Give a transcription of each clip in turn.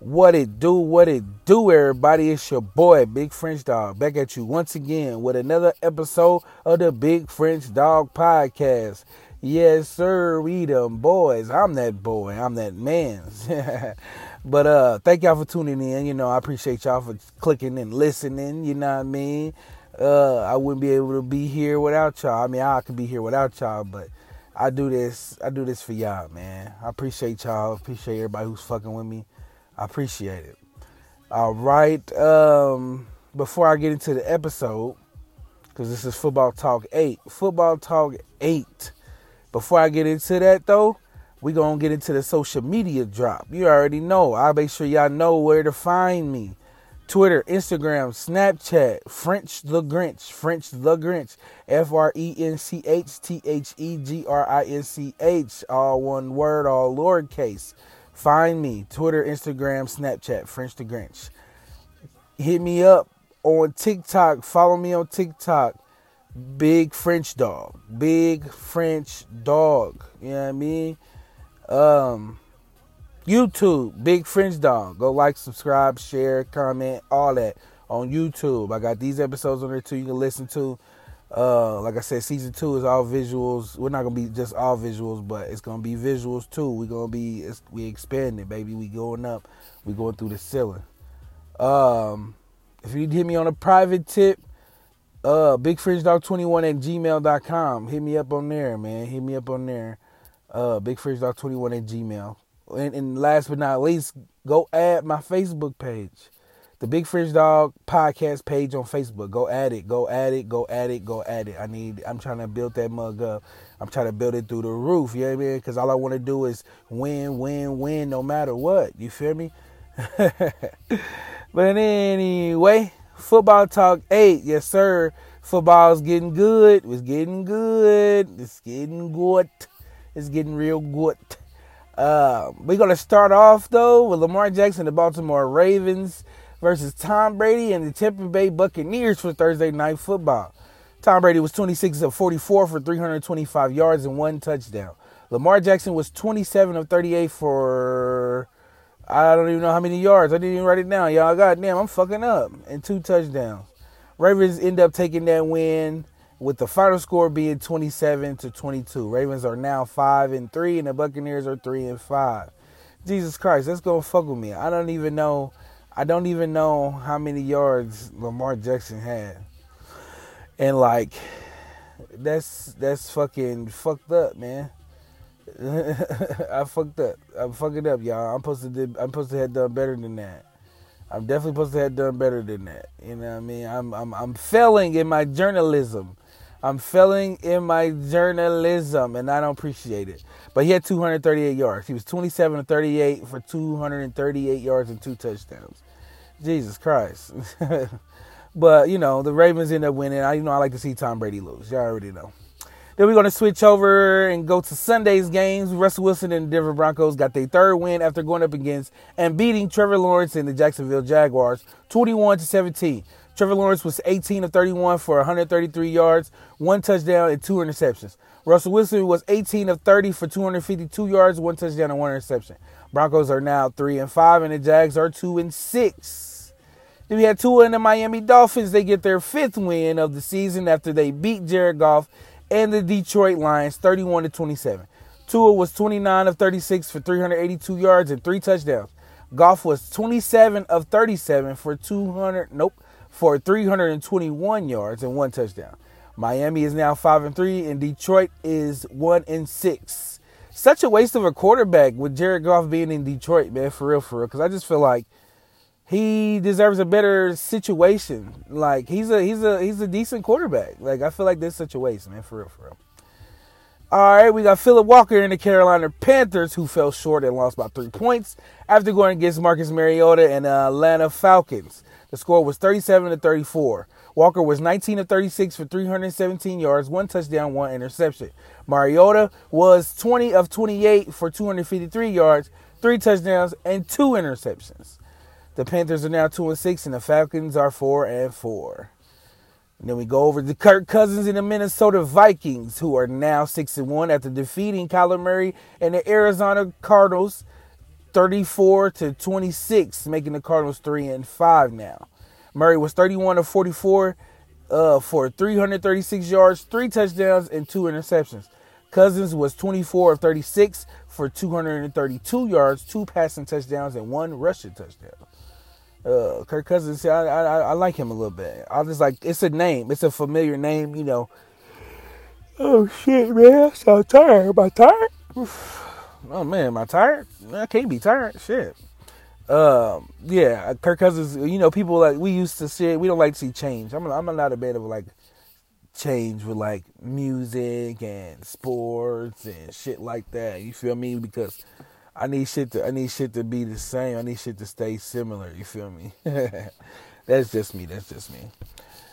What it do, what it do, everybody. It's your boy, Big French Dawg, back at you once again with another episode of the Big French Dawg Podcast. Yes, sir, we them boys. I'm that boy. I'm that man. but uh thank y'all for tuning in. You know, I appreciate y'all for clicking and listening, you know what I mean? Uh I wouldn't be able to be here without y'all. I mean, I could be here without y'all, but I do this I do this for y'all, man. I appreciate y'all. Appreciate everybody who's fucking with me. I appreciate it. All right. Um, before I get into the episode, because this is Football Talk 8. Football Talk 8. Before I get into that, though, we going to get into the social media drop. You already know. I'll make sure y'all know where to find me. Twitter, Instagram, Snapchat, French the Grinch, French the Grinch, F R E N C H T H E G R I N C H, all one word, all lowercase. Find me Twitter, Instagram, Snapchat, French the Grinch. Hit me up on TikTok. Follow me on TikTok. Big French Dawg. Big French Dawg. You know what I mean? Um YouTube, Big French Dawg. Go like, subscribe, share, comment, all that on YouTube. I got these episodes on there too you can listen to. Uh, like I said, season two is all visuals. We're not gonna be just all visuals, but it's gonna be visuals too. We're gonna be we expanding, baby. We going up. We going through the ceiling. Um, if you hit me on a private tip, uh, bigfrenchdog21 at gmail.com. Hit me up on there, man. Hit me up on there. Uh, bigfrenchdog21 at gmail. And, and last but not least, go add my Facebook page the Big French Dawg podcast page on Facebook. Go add it. Go add it. Go add it. Go add it. I need. I'm trying to build that mug up. I'm trying to build it through the roof. You know what I mean? Because all I want to do is win, win, win, no matter what. You feel me? but anyway, football talk eight. Yes, sir. Football's getting good. It's getting good. It's getting good. It's getting real good. Uh, we're gonna start off though with Lamar Jackson, the Baltimore Ravens versus Tom Brady and the Tampa Bay Buccaneers for Thursday night football. Tom Brady was 26 of 44 for 325 yards and one touchdown. Lamar Jackson was 27 of 38 for I don't even know how many yards. I didn't even write it down, y'all. Goddamn, I'm fucking up. And two touchdowns. Ravens end up taking that win with the final score being 27 to 22. Ravens are now 5 and 3 and the Buccaneers are 3 and 5. Jesus Christ, that's going to fuck with me. I don't even know I don't even know how many yards Lamar Jackson had. And like that's that's fucking fucked up, man. I fucked up. I'm fucking up, y'all. I'm supposed to did, I'm supposed to have done better than that. I'm definitely supposed to have done better than that. You know what I mean? I'm I'm I'm failing in my journalism. I'm failing in my journalism and I don't appreciate it. But he had 238 yards. He was 27 to 38 for 238 yards and two touchdowns. Jesus Christ. but, you know, the Ravens end up winning. I you know I like to see Tom Brady lose. Y'all already know. Then we're going to switch over and go to Sunday's games. Russell Wilson and the Denver Broncos got their third win after going up against and beating Trevor Lawrence and the Jacksonville Jaguars 21 to 17. Trevor Lawrence was 18 of 31 for 133 yards, one touchdown, and two interceptions. Russell Wilson was 18 of 30 for 252 yards, one touchdown, and one interception. Broncos are now three and five, and the Jags are two and six. Then we had Tua and the Miami Dolphins. They get their fifth win of the season after they beat Jared Goff and the Detroit Lions 31 to 27. Tua was 29 of 36 for 382 yards and three touchdowns. Goff was 27 of 37 for 200 nope for 321 yards and one touchdown. Miami is now 5 and 3 and Detroit is 1 and 6. Such a waste of a quarterback with Jared Goff being in Detroit, man, for real for real cuz I just feel like he deserves a better situation. Like he's a he's a he's a decent quarterback. Like I feel like this is such a waste, man, for real for real. All right, we got Philip Walker in the Carolina Panthers, who fell short and lost by three points after going against Marcus Mariota and uh, Atlanta Falcons. The score was 37 to 34. Walker was 19 of 36 for 317 yards, one touchdown, one interception. Mariota was 20 of 28 for 253 yards, three touchdowns, and two interceptions. The Panthers are now 2 and 6, and the Falcons are 4 and 4. And then we go over to Kirk Cousins and the Minnesota Vikings, who are now 6 and 1 after defeating Kyler Murray and the Arizona Cardinals 34 to 26, making the Cardinals 3 and 5 now. Murray was 31 of 44 uh, for 336 yards, three touchdowns, and two interceptions. Cousins was 24 of 36 for 232 yards, two passing touchdowns, and one rushing touchdown. Uh, Kirk Cousins, I, I, I like him a little bit. I just like it's a name, it's a familiar name, you know. Oh shit, man, I'm so tired. Am I tired? Oh man, am I tired? I can't be tired. Shit. Um, yeah, Kirk Cousins. You know, people like we used to see. We don't like to see change. I'm I'm not a bit of like change with like music and sports and shit like that. You feel me? Because I need shit to I need shit to be the same. I need shit to stay similar. You feel me? That's just me. That's just me.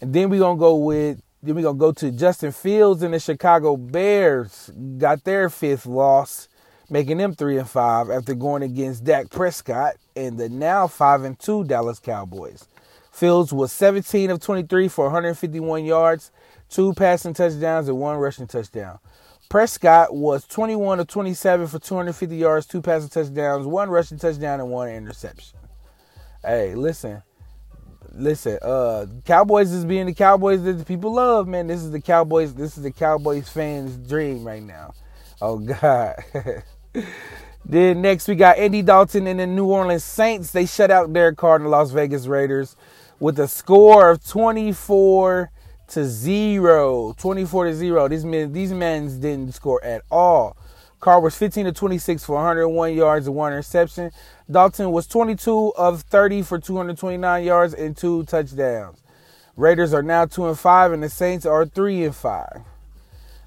And then we gonna go with then we gonna go to Justin Fields and the Chicago Bears. Got their fifth loss, making them three and five after going against Dak Prescott and the now five and two Dallas Cowboys. Fields was 17 of 23 for 151 yards, two passing touchdowns, and one rushing touchdown. Prescott was 21 of 27 for 250 yards, two passing touchdowns, one rushing touchdown, and one interception. Hey, listen, listen. Uh, Cowboys is being the Cowboys that the people love, man. This is the Cowboys. This is the Cowboys fans' dream right now. Oh God. then next we got Andy Dalton and the New Orleans Saints. They shut out Derek Carr and the Las Vegas Raiders with a score of 24 to 0. 24 to 0. These men these men didn't score at all. Carr was 15 to 26 for 101 yards and one interception. Dalton was 22 of 30 for 229 yards and two touchdowns. Raiders are now 2 and 5 and the Saints are 3 and 5.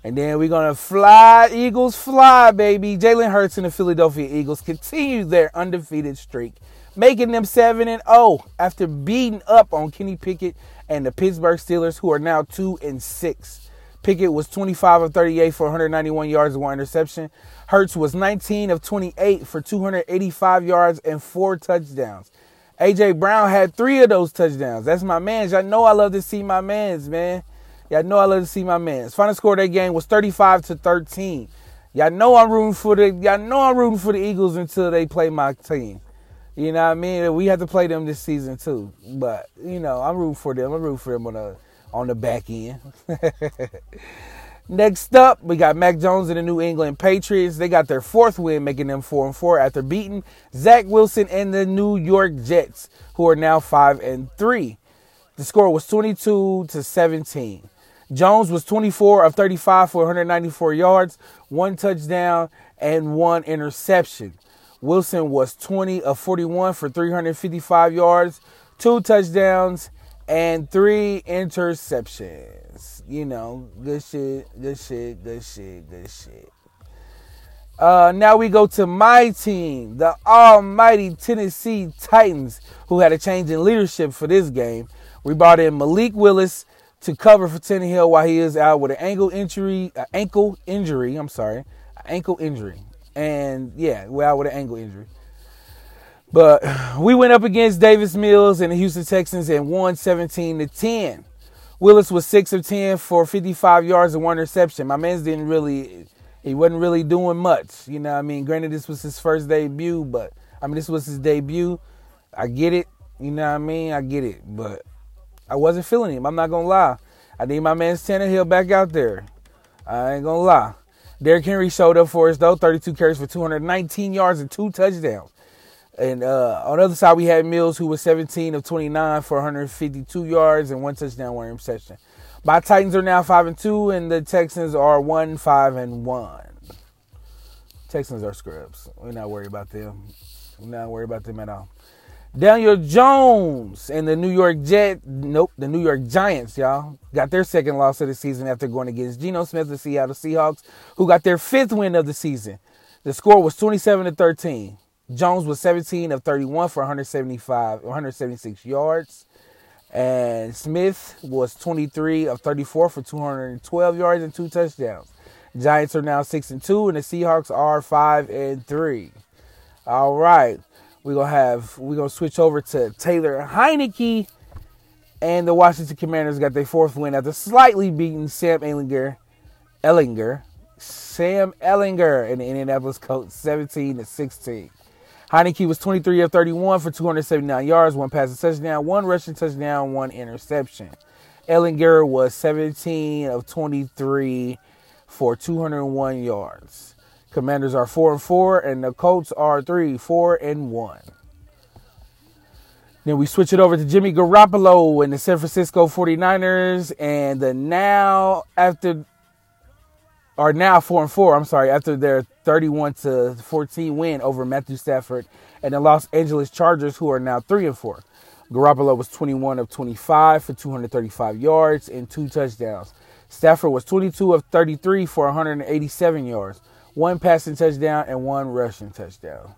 And then we're going to fly, Eagles fly, baby. Jalen Hurts and the Philadelphia Eagles continue their undefeated streak, making them 7 and 0 after beating up on Kenny Pickett and the Pittsburgh Steelers, who are now 2 and 6. Pickett was 25 of 38 for 191 yards and one interception. Hurts was 19 of 28 for 285 yards and four touchdowns. AJ Brown had three of those touchdowns. That's my man's. Y'all know I love to see my man's, man. Y'all know I love to see my man's. Final score of that game was 35 to 13. Y'all know I'm rooting for the y'all know I'm rooting for the Eagles until they play my team. You know what I mean? We have to play them this season too. But, you know, I'm rooting for them. I'm rooting for them on the on the back end. Next up, we got Mac Jones and the New England Patriots. They got their fourth win, making them four and four after beating Zach Wilson and the New York Jets, who are now five and three. The score was 22 to 17. Jones was 24 of 35 for 194 yards, one touchdown, and one interception. Wilson was 20 of 41 for 355 yards, two touchdowns, and three interceptions. You know, good shit, good shit, good shit, good shit. Uh, now we go to my team, the almighty Tennessee Titans, who had a change in leadership for this game. We brought in Malik Willis to cover for Tannehill while he is out with an ankle injury, uh, ankle injury. I'm sorry, ankle injury, and yeah, we're out with an ankle injury. But we went up against Davis Mills and the Houston Texans and won 17 to 10. Willis was 6 of 10 for 55 yards and one interception. My man's didn't really, he wasn't really doing much. You know I mean? Granted, this was his first debut, but I mean, this was his debut. I get it. You know what I mean? I get it. But I wasn't feeling him. I'm not to lie. I need my man Tannehill back out there. I ain't to lie. Derrick Henry showed up for us, though. 32 carries for 219 yards and two touchdowns. And uh, on the other side, we had Mills, who was 17 of 29 for 152 yards and one touchdown, one interception. My Titans are now five and two, and the Texans are one five and one. Texans are scrubs. We're not worried about them. We're not worried about them at all. Daniel Jones and the New York Jet, nope, the New York Giants, y'all, got their second loss of the season after going against Geno Smith, the Seattle Seahawks, who got their fifth win of the season. The score was 27 to 13. Jones was 17 of 31 for 175, 176 yards. And Smith was 23 of 34 for 212 yards and two touchdowns. Giants are now 6 and 2 and the Seahawks are 5 and 3. All right. We're to have we're to switch over to Taylor Heinicke and the Washington Commanders got their fourth win after slightly beating Sam Ehlinger Ehlinger Sam Ehlinger and the Indianapolis Colts 17 to 16. Heinicke was 23 of 31 for 279 yards, one passing touchdown, one rushing touchdown, one interception. Ehlinger was 17 of 23 for 201 yards. Commanders are 4 and 4 and the Colts are 3 4 and 1. Then we switch it over to Jimmy Garoppolo and the San Francisco 49ers and the now after are now 4 and 4, I'm sorry, after their 31 to 14 win over Matthew Stafford and the Los Angeles Chargers who are now 3 and 4. Garoppolo was 21 of 25 for 235 yards and two touchdowns. Stafford was 22 of 33 for 187 yards, one passing touchdown and one rushing touchdown.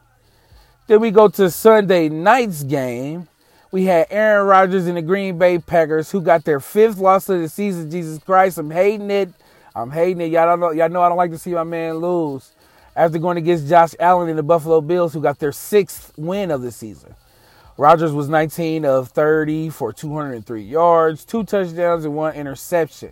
Then we go to Sunday night's game. We had Aaron Rodgers and the Green Bay Packers who got their fifth loss of the season. Jesus Christ, I'm hating it. I'm hating it. Y'all don't know. Y'all know I don't like to see my man lose. After going against Josh Allen and the Buffalo Bills, who got their sixth win of the season. Rodgers was 19 of 30 for 203 yards, two touchdowns, and one interception.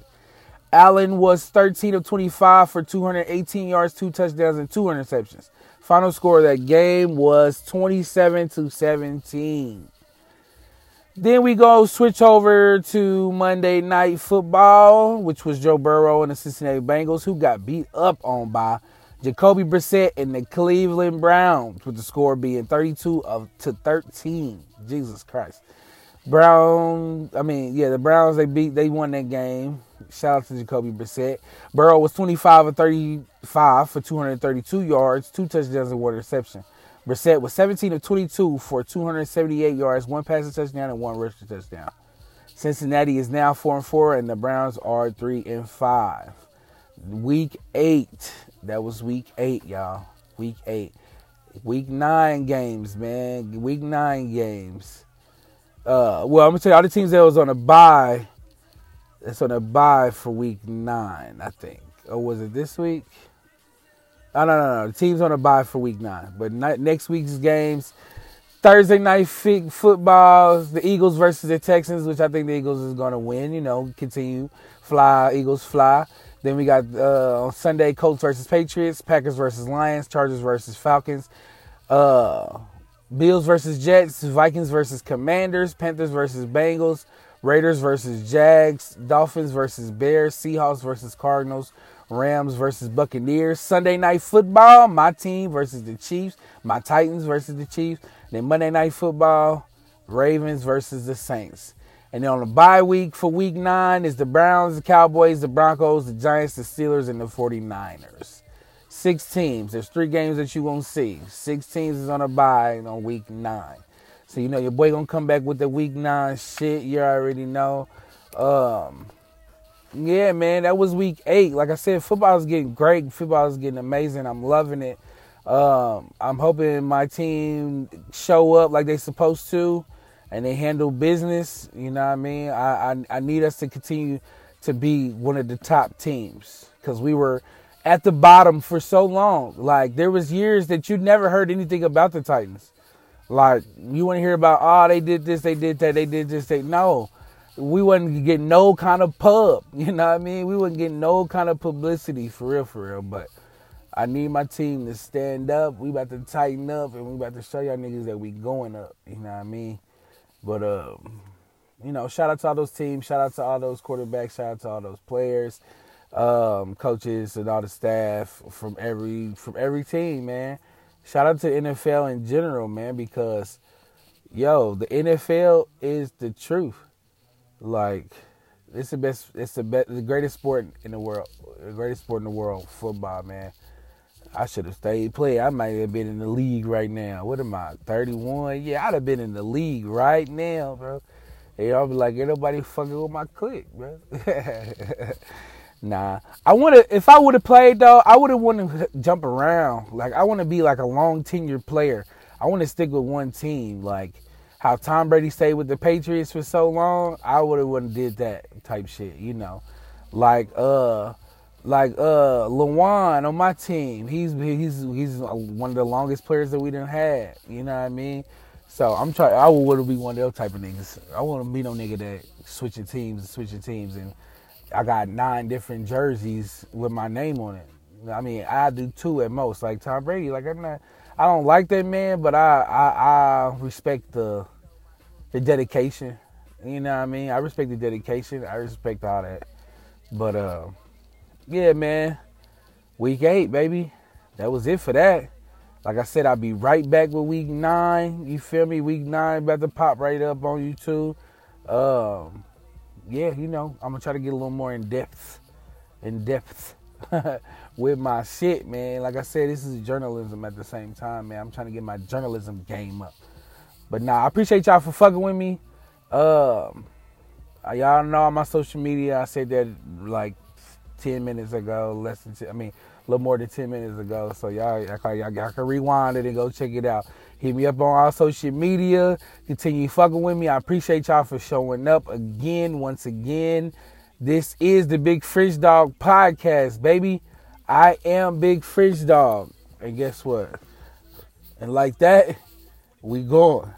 Allen was 13 of 25 for 218 yards, two touchdowns, and two interceptions. Final score of that game was 27 to 17. Then we go switch over to Monday Night Football, which was Joe Burrow and the Cincinnati Bengals, who got beat up on by Jacoby Brissett and the Cleveland Browns, with the score being 32 of to 13. Jesus Christ. Brown, I mean, yeah, the Browns they beat, they won that game. Shout out to Jacoby Brissett. Burrow was 25 of 35 for 232 yards, two touchdowns and one interception. Brissett was 17 of 22 for 278 yards, one passing touchdown and one rushing touchdown. Cincinnati is now 4 and 4 and the Browns are 3 and 5. Week 8 that was week eight, y'all. Week eight. Week nine games, man. Week nine games. Uh, well, I'm gonna tell you all the teams that was on a bye. It's on a bye for week nine, I think. Or was it this week? Oh, no, no, no. The team's on a bye for week nine. But next week's games, Thursday night football, the Eagles versus the Texans, which I think the Eagles is going to win. You know, continue fly, Eagles fly. Then we got uh, on Sunday Colts versus Patriots, Packers versus Lions, Chargers versus Falcons, uh, Bills versus Jets, Vikings versus Commanders, Panthers versus Bengals, Raiders versus Jags, Dolphins versus Bears, Seahawks versus Cardinals, Rams versus Buccaneers. Sunday night football, my team versus the Chiefs, my Titans versus the Chiefs. Then Monday night football, Ravens versus the Saints. And then on the bye week for week nine is the Browns, the Cowboys, the Broncos, the Giants, the Steelers, and the 49ers. Six teams. There's three games that you won't see. Six teams is on a bye on week nine. So you know your boy gonna come back with the week nine shit. You already know. Um, yeah, man, that was week eight. Like I said, football is getting great. Football is getting amazing. I'm loving it. Um, I'm hoping my team show up like they supposed to and they handle business. You know what I mean? I, I, I need us to continue to be one of the top teams because we were at the bottom for so long. Like there was years that you never heard anything about the Titans. Like you want to hear about, oh, they did this, they did that, they did this, they no. We wasn't get no kind of pub. You know what I mean? We wasn't get no kind of publicity for real, for real. But I need my team to stand up. We about to tighten up and we about to show y'all niggas that we going up. You know what I mean? But um, you know, shout out to all those teams, shout out to all those quarterbacks, shout out to all those players, um, coaches, and all the staff from every from every team, man. Shout out to NFL in general, man, because yo, the NFL is the truth. Like it's the best. It's the best. The greatest sport in the world. The greatest sport in the world. Football, man. I should have stayed playing. I might have been in the league right now. What am I, 31? Yeah, I'd have been in the league right now, bro. Hey, I'll be like, ain't nobody fucking with my clique, bro. nah. I would have, if I would have played, though, I would have wanted to jump around. Like, I want to be like a long tenured player. I want to stick with one team. Like, how Tom Brady stayed with the Patriots for so long, I would have wouldn't did that type shit, you know. Like, uh, like uh Lewan on my team. He's he's he's one of the longest players that we didn't have. You know what I mean? So I'm trying. I would want to be one of those type of niggas. I want to be no nigga that switching teams and switching teams, and I got nine different jerseys with my name on it. I mean, I do two at most. Like Tom Brady, like I'm not. I don't like that man, but I I, I respect the the dedication. You know what I mean? I respect the dedication. I respect all that. But uh, yeah, man. Week eight, baby. That was it for that. Like I said, I'll be right back with week nine. You feel me? Week nine about to pop right up on YouTube. Um, yeah, you know, I'm gonna try to get a little more in depth, in depth with my shit, man. Like I said, this is journalism at the same time, man. I'm trying to get my journalism game up. But nah, I appreciate y'all for fucking with me. Um, y'all know on my social media, I said that like 10 minutes ago, less than 10, I mean, little more than 10 minutes ago. So y'all, y'all, y'all, can rewind it and go check it out. Hit me up on all social media. Continue fucking with me. I appreciate y'all for showing up again, once again. This is the Big French Dawg podcast, baby. I am Big French Dawg. And guess what? And like that, we going.